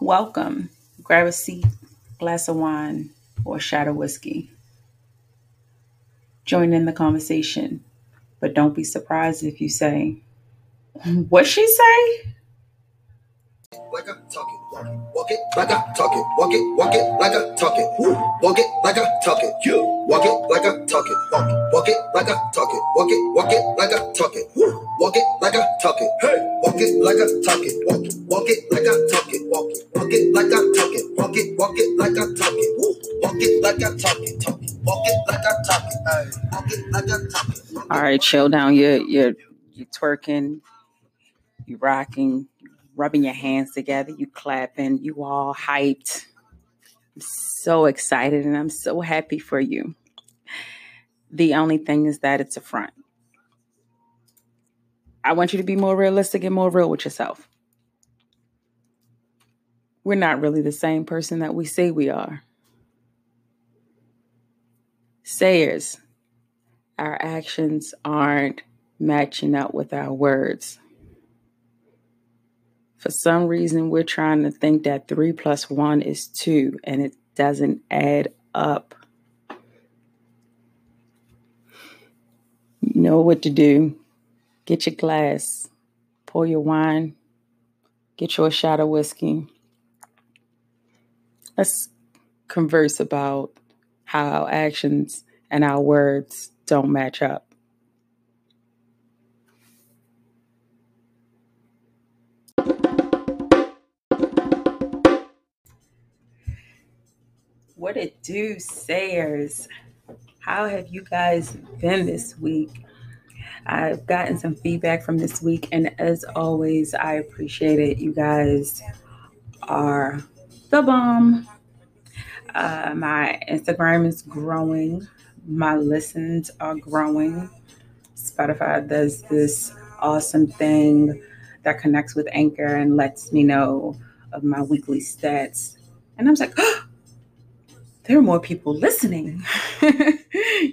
Welcome. Grab a seat, glass of wine, or a shot of whiskey. Join in the conversation, but don't be surprised if you say, What she say? Walk it, like I talk it, walk it, walk it like I talk it, Woo. walk it like I talk it, you walk it like I talk it, walk it, walk it like I talk it, walk it, walk it like I talk it, Woo. walk it like I talk it, hey, walk it like I talk it, walk it, walk it like I talk it, walk it, walk it like I talk it, walk it, walk it like I talk it, Woo. walk it like I talk it, talk it, walk it like I talk it, hey, walk it like I talk it. All right, chill down. You're you're you twerking, you rocking, rubbing your hands together, you clapping, you all hyped. I'm so excited and I'm so happy for you. The only thing is that it's a front. I want you to be more realistic and more real with yourself. We're not really the same person that we say we are. Sayers, our actions aren't matching up with our words. For some reason, we're trying to think that three plus one is two, and it doesn't add up. You know what to do. Get your glass, pour your wine, get you a shot of whiskey. Let's converse about how our actions and our words don't match up. Do, Sayers? How have you guys been this week? I've gotten some feedback from this week, and as always, I appreciate it. You guys are the bomb. Uh, my Instagram is growing, my listens are growing. Spotify does this awesome thing that connects with Anchor and lets me know of my weekly stats. And I was like, oh, there are more people listening.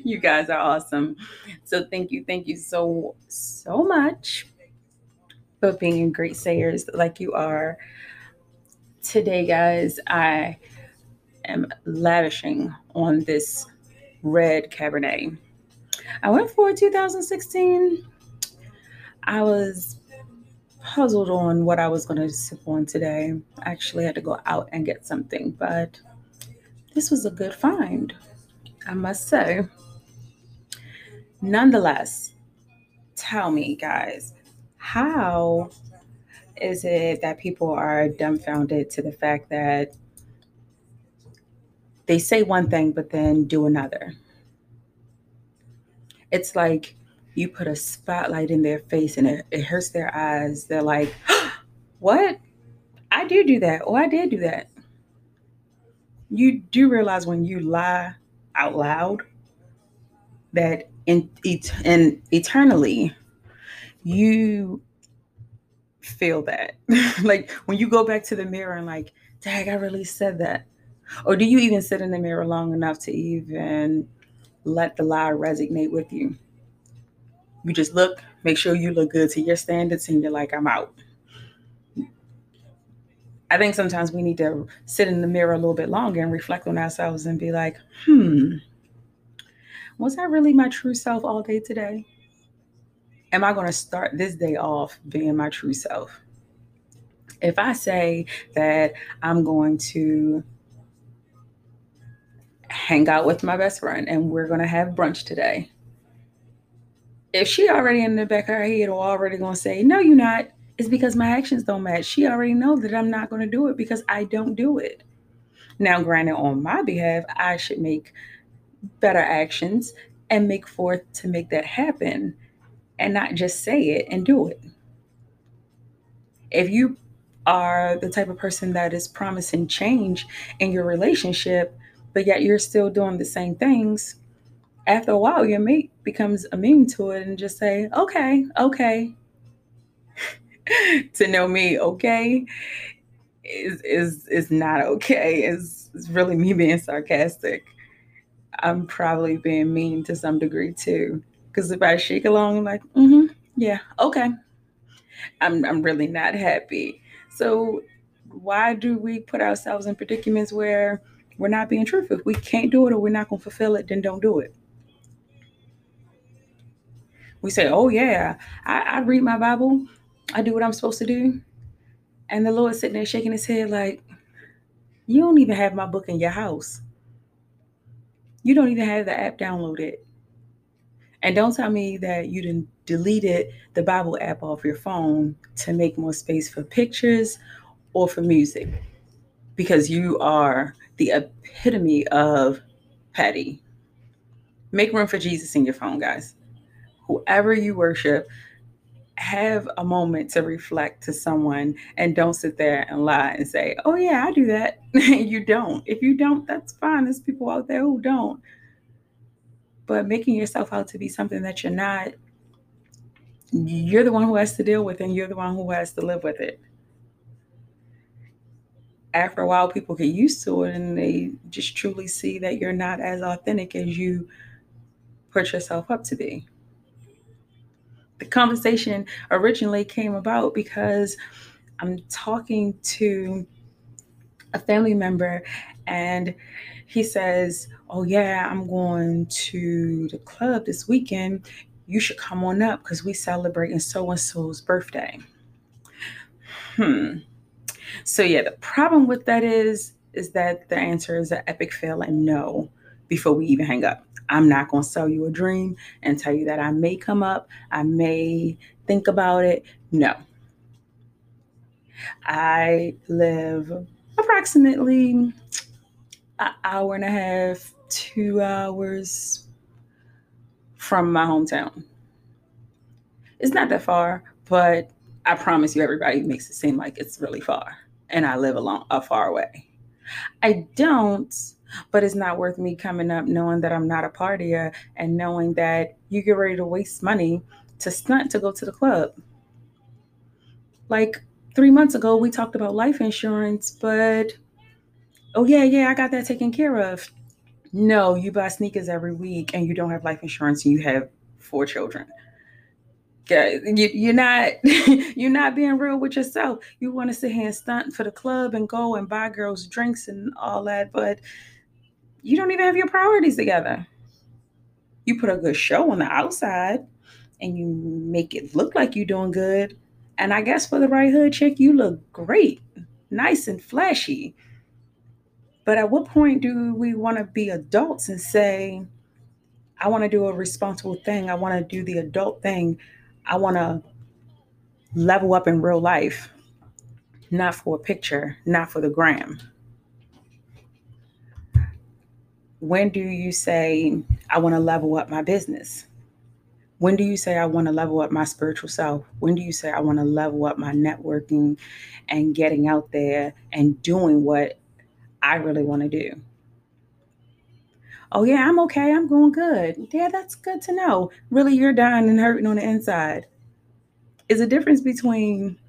you guys are awesome. So thank you, thank you so so much for being great sayers like you are. Today, guys, I am lavishing on this red Cabernet. I went for 2016. I was puzzled on what I was going to sip on today. I actually had to go out and get something, but this was a good find, I must say. Nonetheless, tell me, guys, how is it that people are dumbfounded to the fact that they say one thing but then do another? It's like you put a spotlight in their face and it, it hurts their eyes. They're like, What? I do do that. Oh, I did do that you do realize when you lie out loud that in, in eternally you feel that. Like when you go back to the mirror and like dang i really said that. Or do you even sit in the mirror long enough to even let the lie resonate with you? You just look make sure you look good to your standards and you're like i'm out I think sometimes we need to sit in the mirror a little bit longer and reflect on ourselves and be like, hmm, was I really my true self all day today? Am I going to start this day off being my true self? If I say that I'm going to hang out with my best friend and we're going to have brunch today, if she already in the back of her head or already going to say, no, you're not, is because my actions don't match. She already knows that I'm not going to do it because I don't do it. Now, granted, on my behalf, I should make better actions and make forth to make that happen and not just say it and do it. If you are the type of person that is promising change in your relationship, but yet you're still doing the same things, after a while, your mate becomes immune to it and just say, okay, okay, to know me okay is is is not okay. Is is really me being sarcastic. I'm probably being mean to some degree too. Because if I shake along, I'm like, mm-hmm, yeah, okay. I'm I'm really not happy. So why do we put ourselves in predicaments where we're not being truthful? If we can't do it or we're not going to fulfill it, then don't do it. We say, oh, yeah, I, I read my Bible, I do what I'm supposed to do. And the Lord sitting there shaking his head like, you don't even have my book in your house. You don't even have the app downloaded. And don't tell me that you didn't deleted the Bible app off your phone to make more space for pictures or for music because you are the epitome of petty. Make room for Jesus in your phone, guys. Whoever you worship, have a moment to reflect to someone and don't sit there and lie and say, Oh, yeah, I do that. you don't. If you don't, that's fine. There's people out there who don't. But making yourself out to be something that you're not, you're the one who has to deal with it and you're the one who has to live with it after a while people get used to it and they just truly see that you're not as authentic as you put yourself up to be the conversation originally came about because i'm talking to a family member and he says oh yeah i'm going to the club this weekend. You should come on up because we celebrating so and so's birthday. Hmm. So yeah, the problem with that is is that the answer is an epic fail and no before we even hang up. I'm not going to sell you a dream and tell you that I may come up, I may think about it. No. I live approximately an hour and a half, two hours from my hometown. It's not that far, but I promise you, everybody makes it seem like it's really far and I live along a far away. I don't, but it's not worth me coming up knowing that I'm not a partier and knowing that you get ready to waste money to stunt to go to the club. Like three months ago, we talked about life insurance, but oh, yeah, yeah, I got that taken care of. No, you buy sneakers every week and you don't have life insurance and you have four children you, are not you're not being real with yourself. You want to sit here and stunt for the club and go and buy girls drinks and all that, but you don't even have your priorities together. You put a good show on the outside and you make it look like you're doing good. And I guess for the right hood chick, you look great, nice and flashy. But at what point do we want to be adults and say, I want to do a responsible thing. I want to do the adult thing I want to level up in real life, not for a picture, not for the gram. When do you say, I want to level up my business? When do you say, I want to level up my spiritual self? When do you say, I want to level up my networking and getting out there and doing what I really want to do? Oh, yeah, I'm okay. I'm going good. Yeah, that's good to know. Really, you're dying and hurting on the inside. Is a difference between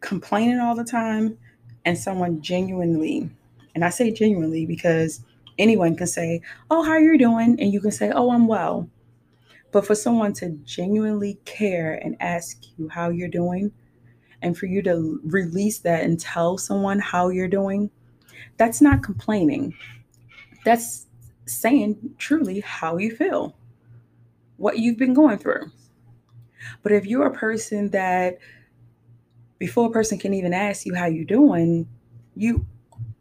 complaining all the time and someone genuinely, and I say genuinely because anyone can say, Oh, how you doing? And you can say, Oh, I'm well. But for someone to genuinely care and ask you how you're doing, and for you to release that and tell someone how you're doing, that's not complaining that's saying truly how you feel, what you've been going through. But if you're a person that before a person can even ask you how you're doing, you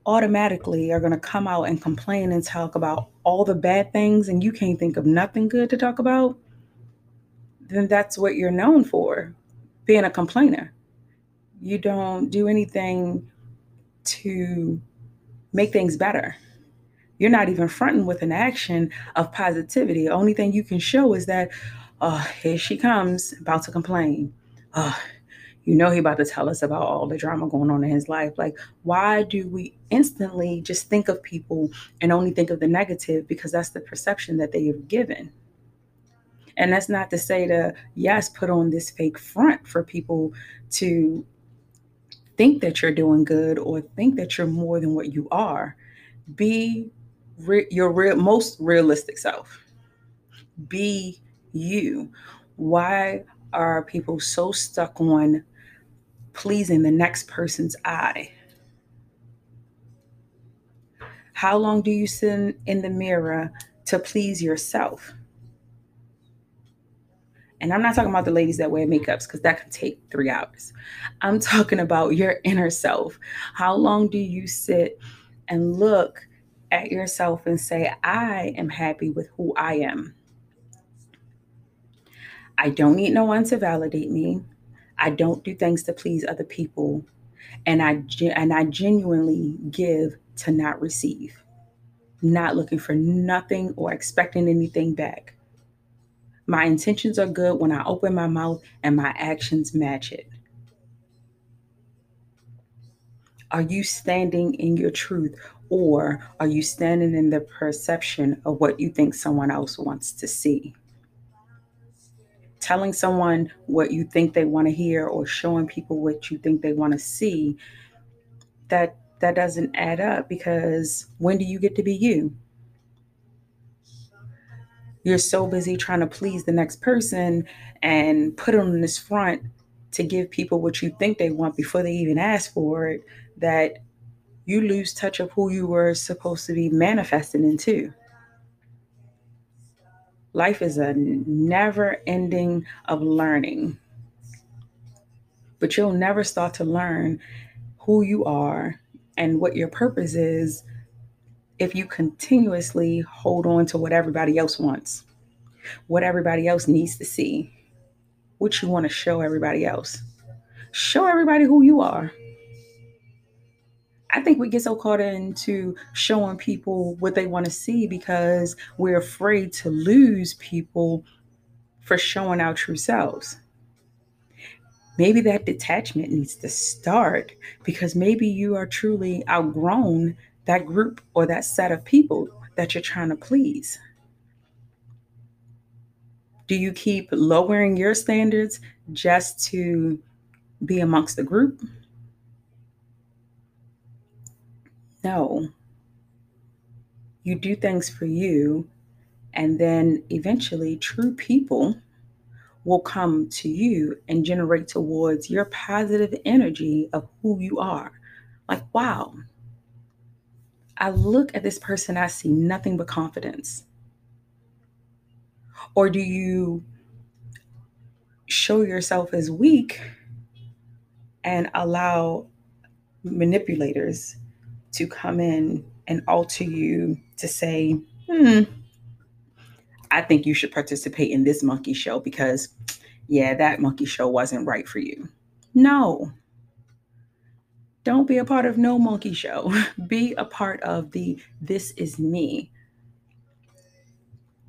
automatically are going to come out and complain and talk about all the bad things and you can't think of nothing good to talk about, then that's what you're known for being a complainer. You don't do anything to make things better you're not even fronting with an action of positivity. The only thing you can show is that, oh, here she comes, about to complain. Oh, you know he about to tell us about all the drama going on in his life. Like, why do we instantly just think of people and only think of the negative because that's the perception that they have given? And that's not to say to, yes, put on this fake front for people to think that you're doing good or think that you're more than what you are. Be re- your real, most realistic self. Be you. Why are people so stuck on pleasing the next person's eye? How long do you sit in the mirror to please yourself? And I'm not talking about the ladies that wear makeups because that can take three hours. I'm talking about your inner self. How long do you sit and look at yourself and say, I am happy with who I am? I don't need no one to validate me. I don't do things to please other people. And I and I genuinely give to not receive. Not looking for nothing or expecting anything back. My intentions are good when I open my mouth and my actions match it. Are you standing in your truth or are you standing in the perception of what you think someone else wants to see? Telling someone what you think they want to hear or showing people what you think they want to see that that doesn't add up because when do you get to be you? you're so busy trying to please the next person and put them on this front to give people what you think they want before they even ask for it that you lose touch of who you were supposed to be manifesting into. Life is a never ending of learning, but you'll never start to learn who you are and what your purpose is if you continuously hold on to what everybody else wants, what everybody else needs to see, what you want to show everybody else. Show everybody who you are. I think we get so caught into showing people what they want to see because we're afraid to lose people for showing our true selves. Maybe that detachment needs to start because maybe you are truly outgrown that group or that set of people that you're trying to please? Do you keep lowering your standards just to be amongst the group? No. You do things for you, and then eventually, true people will come to you and generate towards your positive energy of who you are. Like, wow, I look at this person, I see nothing but confidence? Or do you show yourself as weak and allow manipulators to come in and alter you to say, hmm, I think you should participate in this monkey show because, yeah, that monkey show wasn't right for you. No, don't be a part of no monkey show. Be a part of the this is me.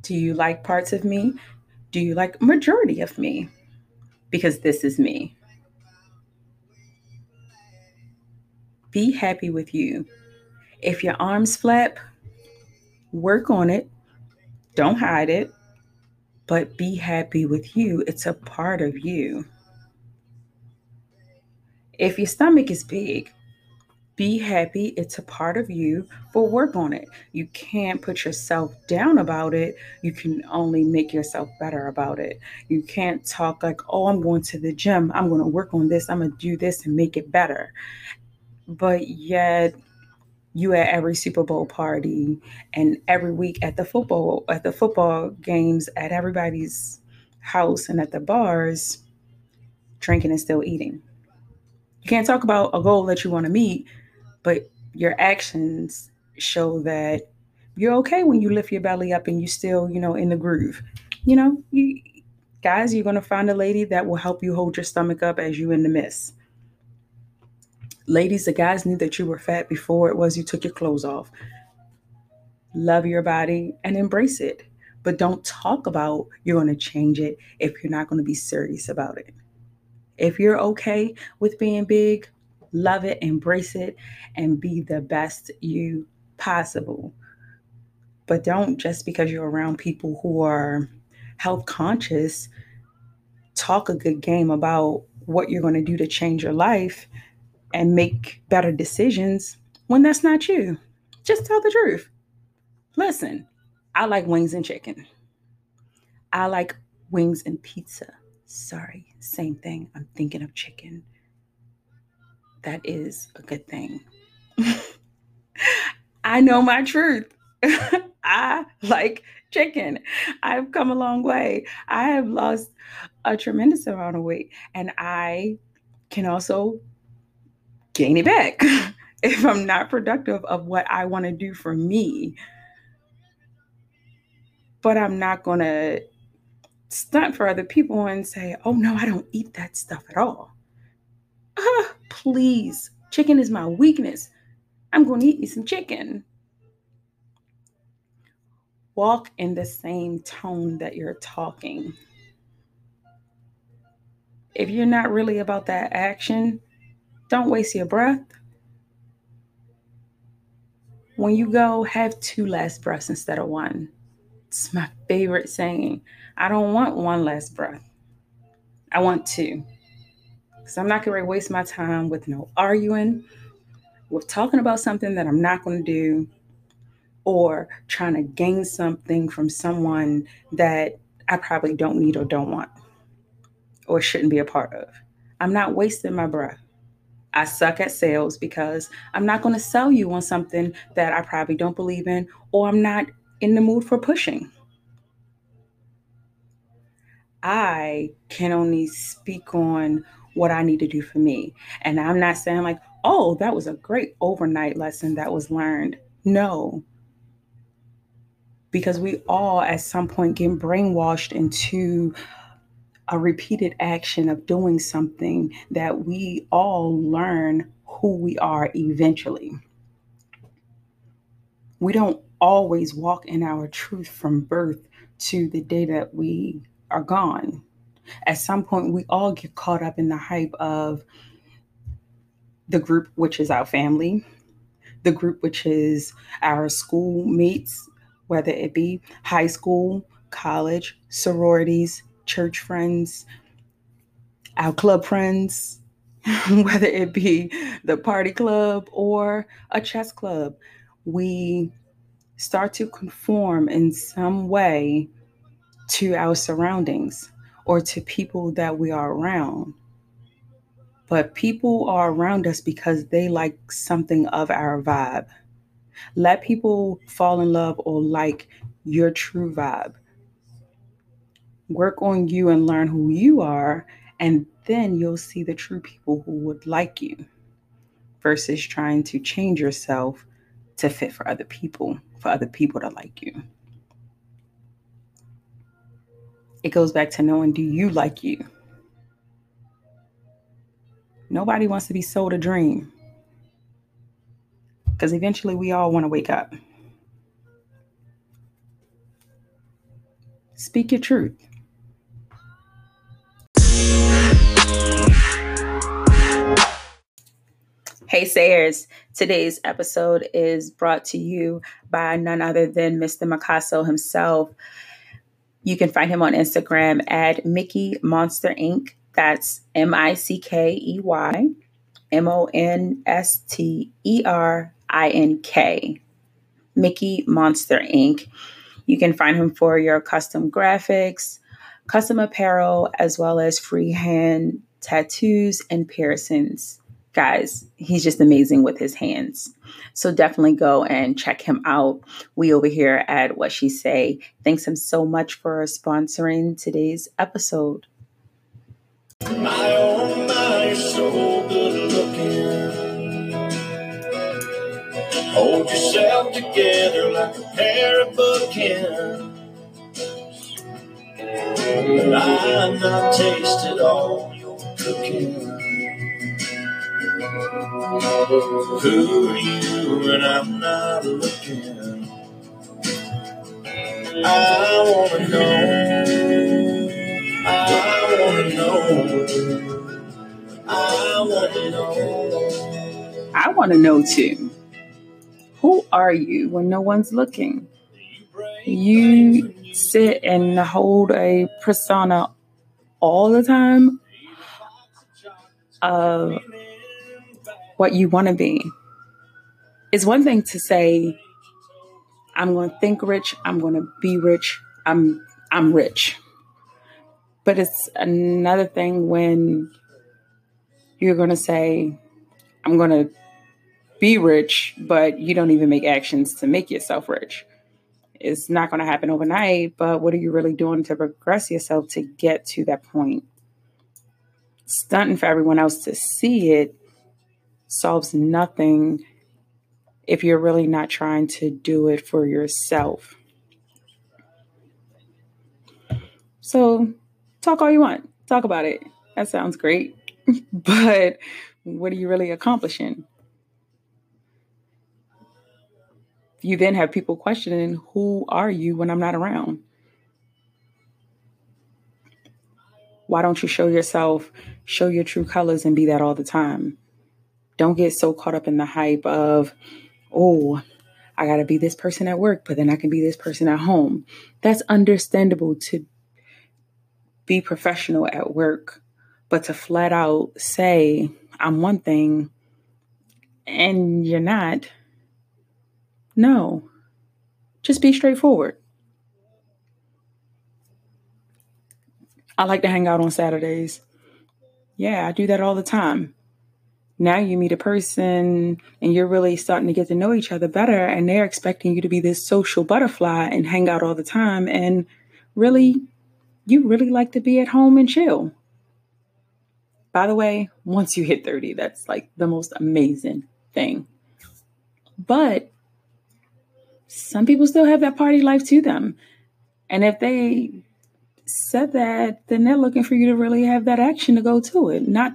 Do you like parts of me? Do you like majority of me? Because this is me. Be happy with you. If your arms flap, work on it. Don't hide it. But be happy with you. It's a part of you. If your stomach is big, be happy. It's a part of you, but work on it. You can't put yourself down about it. You can only make yourself better about it. You can't talk like, oh, I'm going to the gym. I'm going to work on this. I'm going to do this and make it better. But yet, you at every Super Bowl party and every week at the football at the football games at everybody's house and at the bars drinking and still eating you can't talk about a goal that you want to meet, but your actions show that you're okay when you lift your belly up and you still, you know, in the groove. You know, you guys, you're gonna find a lady that will help you hold your stomach up as you in the mist. Ladies, the guys knew that you were fat before it was you took your clothes off. Love your body and embrace it. But don't talk about you're going to change it if you're not going to be serious about it. If you're okay with being big, love it, embrace it, and be the best you possible. But don't just because you're around people who are health conscious talk a good game about what you're going to do to change your life and make better decisions when that's not you. Just tell the truth. Listen, I like wings and chicken. I like wings and pizza. Sorry, same thing. I'm thinking of chicken. That is a good thing. I know my truth. I like chicken. I've come a long way. I have lost a tremendous amount of weight and I can also gain it back if I'm not productive of what I want to do for me. But I'm not going to stunt for other people and say, oh no, I don't eat that stuff at all. Uh, please, chicken is my weakness. I'm going to eat me some chicken. Walk in the same tone that you're talking. If you're not really about that action, don't waste your breath. When you go, have two last breaths instead of one. It's my favorite saying. I don't want one last breath. I want two. Because I'm not going to waste my time with no arguing, with talking about something that I'm not going to do, or trying to gain something from someone that I probably don't need or don't want, or shouldn't be a part of. I'm not wasting my breath. I suck at sales because I'm not going to sell you on something that I probably don't believe in or I'm not in the mood for pushing. I can only speak on what I need to do for me. And I'm not saying, like, oh, that was a great overnight lesson that was learned. No. Because we all at some point get brainwashed into a repeated action of doing something that we all learn who we are eventually. We don't always walk in our truth from birth to the day that we are gone. At some point, we all get caught up in the hype of the group, which is our family, the group, which is our schoolmates, whether it be high school, college, sororities, church friends, our club friends, whether it be the party club or a chess club, we start to conform in some way to our surroundings or to people that we are around. But people are around us because they like something of our vibe. Let people fall in love or like your true vibe work on you and learn who you are, and then you'll see the true people who would like you versus trying to change yourself to fit for other people, for other people to like you. It goes back to knowing do you like you? Nobody wants to be sold a dream because eventually we all want to wake up. Speak your truth. Hey Sayers, today's episode is brought to you by none other than Mr. Mikaso himself. You can find him on Instagram at Mickey Monster Ink. That's M I C K E Y M O N S T E R I N K. Mickey Monster Ink. You can find him for your custom graphics, custom apparel, as well as freehand tattoos and piercings guys, he's just amazing with his hands. So definitely go and check him out. We over here at What She Say. Thanks him so much for sponsoring today's episode. My oh my, so good looking. Hold yourself together like a pair of bookends. I've not tasted all your cooking. Who are you when I'm not looking? I wanna know. I wanna know. I wanna know. I wanna know too. Who are you when no one's looking? You sit and hold a persona all the time of what you want to be. It's one thing to say, I'm going to think rich, I'm going to be rich, I'm I'm rich. But it's another thing when you're going to say I'm going to be rich, but you don't even make actions to make yourself rich. It's not going to happen overnight, but what are you really doing to progress yourself to get to that point? Stunting for everyone else to see it solves nothing if you're really not trying to do it for yourself. So, talk all you want, talk about it. That sounds great. but what are you really accomplishing? You then have people questioning, Who are you when I'm not around? Why don't you show yourself, show your true colors, and be that all the time? Don't get so caught up in the hype of, oh, I got to be this person at work, but then I can be this person at home. That's understandable to be professional at work, but to flat out say, I'm one thing and you're not, no. Just be straightforward. I like to hang out on Saturdays. Yeah, I do that all the time now you meet a person and you're really starting to get to know each other better and they're expecting you to be this social butterfly and hang out all the time and really you really like to be at home and chill. By the way once you hit 30 that's like the most amazing thing. But some people still have that party life to them and if they said that then they're looking for you to really have that action to go to it not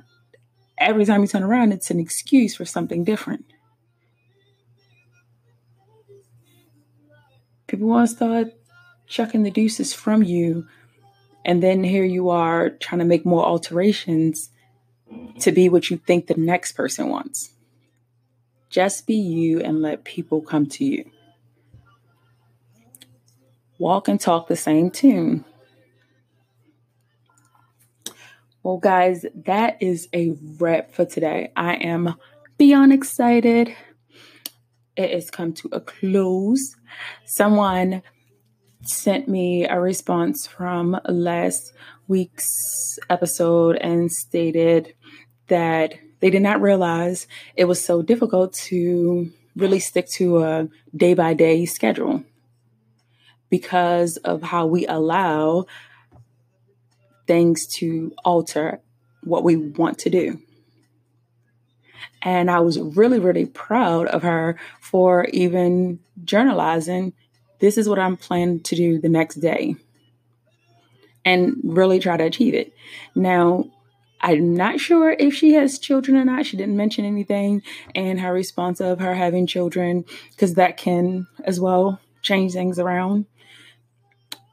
every time you turn around, it's an excuse for something different. People want to start chucking the deuces from you, and then here you are trying to make more alterations to be what you think the next person wants. Just be you and let people come to you. Walk and talk the same tune. Well, guys, that is a wrap for today. I am beyond excited. It has come to a close. Someone sent me a response from last week's episode and stated that they did not realize it was so difficult to really stick to a day by day schedule because of how we allow things to alter what we want to do. And I was really, really proud of her for even journalizing this is what I'm planning to do the next day and really try to achieve it. Now, I'm not sure if she has children or not. She didn't mention anything in her response of her having children because that can as well change things around.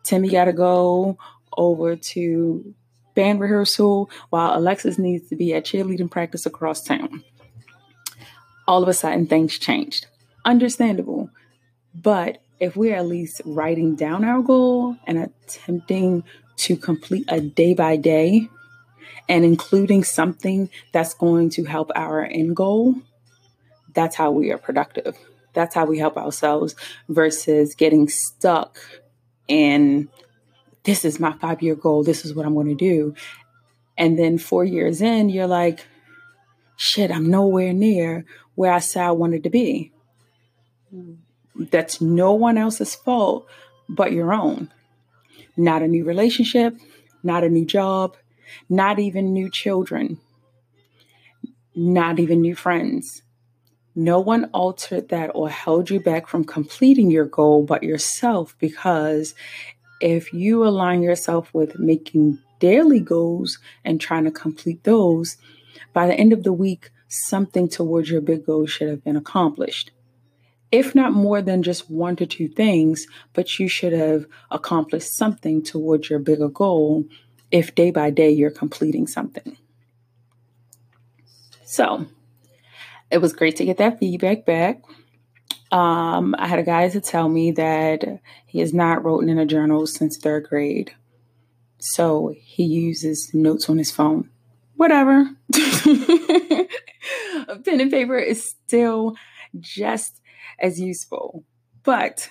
Timmy got to go over to band rehearsal while Alexis needs to be at cheerleading practice across town. All of a sudden, things changed. Understandable. But if we're at least writing down our goal and attempting to complete a day by day and including something that's going to help our end goal, that's how we are productive. That's how we help ourselves versus getting stuck in this is my five year goal. This is what I'm going to do. And then four years in, you're like, shit, I'm nowhere near where I said I wanted to be. That's no one else's fault but your own. Not a new relationship, not a new job, not even new children, not even new friends. No one altered that or held you back from completing your goal but yourself because if you align yourself with making daily goals and trying to complete those, by the end of the week, something towards your big goal should have been accomplished. If not more than just one to two things, but you should have accomplished something towards your bigger goal if day by day you're completing something. So, it was great to get that feedback back. Um, I had a guy to tell me that he has not written in a journal since third grade. So he uses notes on his phone. Whatever. a pen and paper is still just as useful. But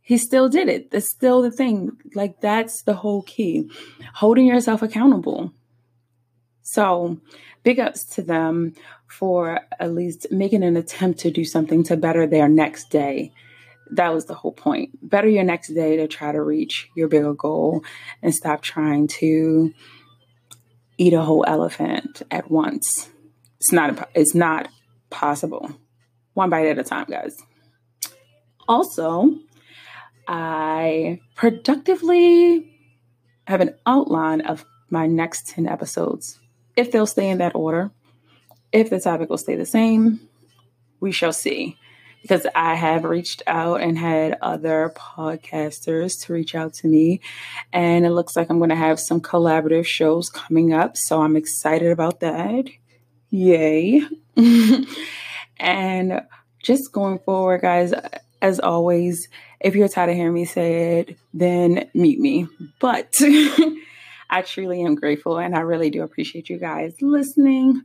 he still did it. That's still the thing. Like, that's the whole key holding yourself accountable. So, big ups to them for at least making an attempt to do something to better their next day. That was the whole point. Better your next day to try to reach your bigger goal and stop trying to eat a whole elephant at once. It's not it's not possible. One bite at a time, guys. Also, I productively have an outline of my next 10 episodes. If they'll stay in that order, if the topic will stay the same, we shall see. Because I have reached out and had other podcasters to reach out to me, and it looks like I'm going to have some collaborative shows coming up. So I'm excited about that. Yay. and just going forward, guys, as always, if you're tired of hearing me say it, then mute me. But I truly am grateful and I really do appreciate you guys listening.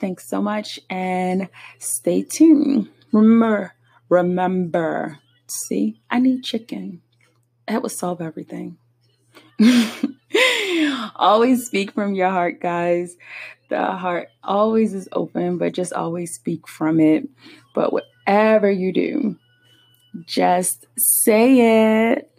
Thanks so much and stay tuned. Remember, remember, see, I need chicken. That would solve everything. always speak from your heart, guys. The heart always is open, but just always speak from it. But whatever you do, just say it.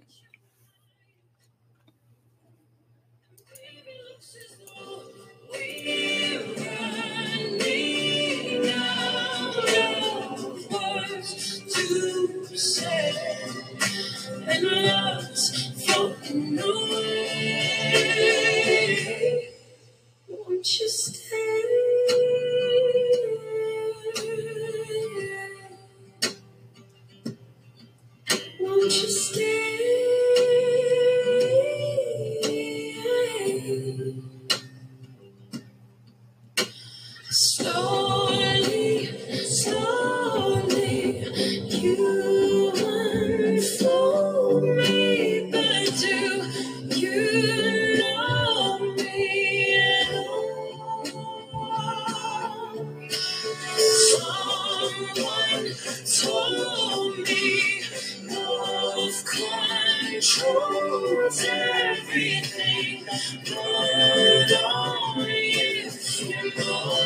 Thinking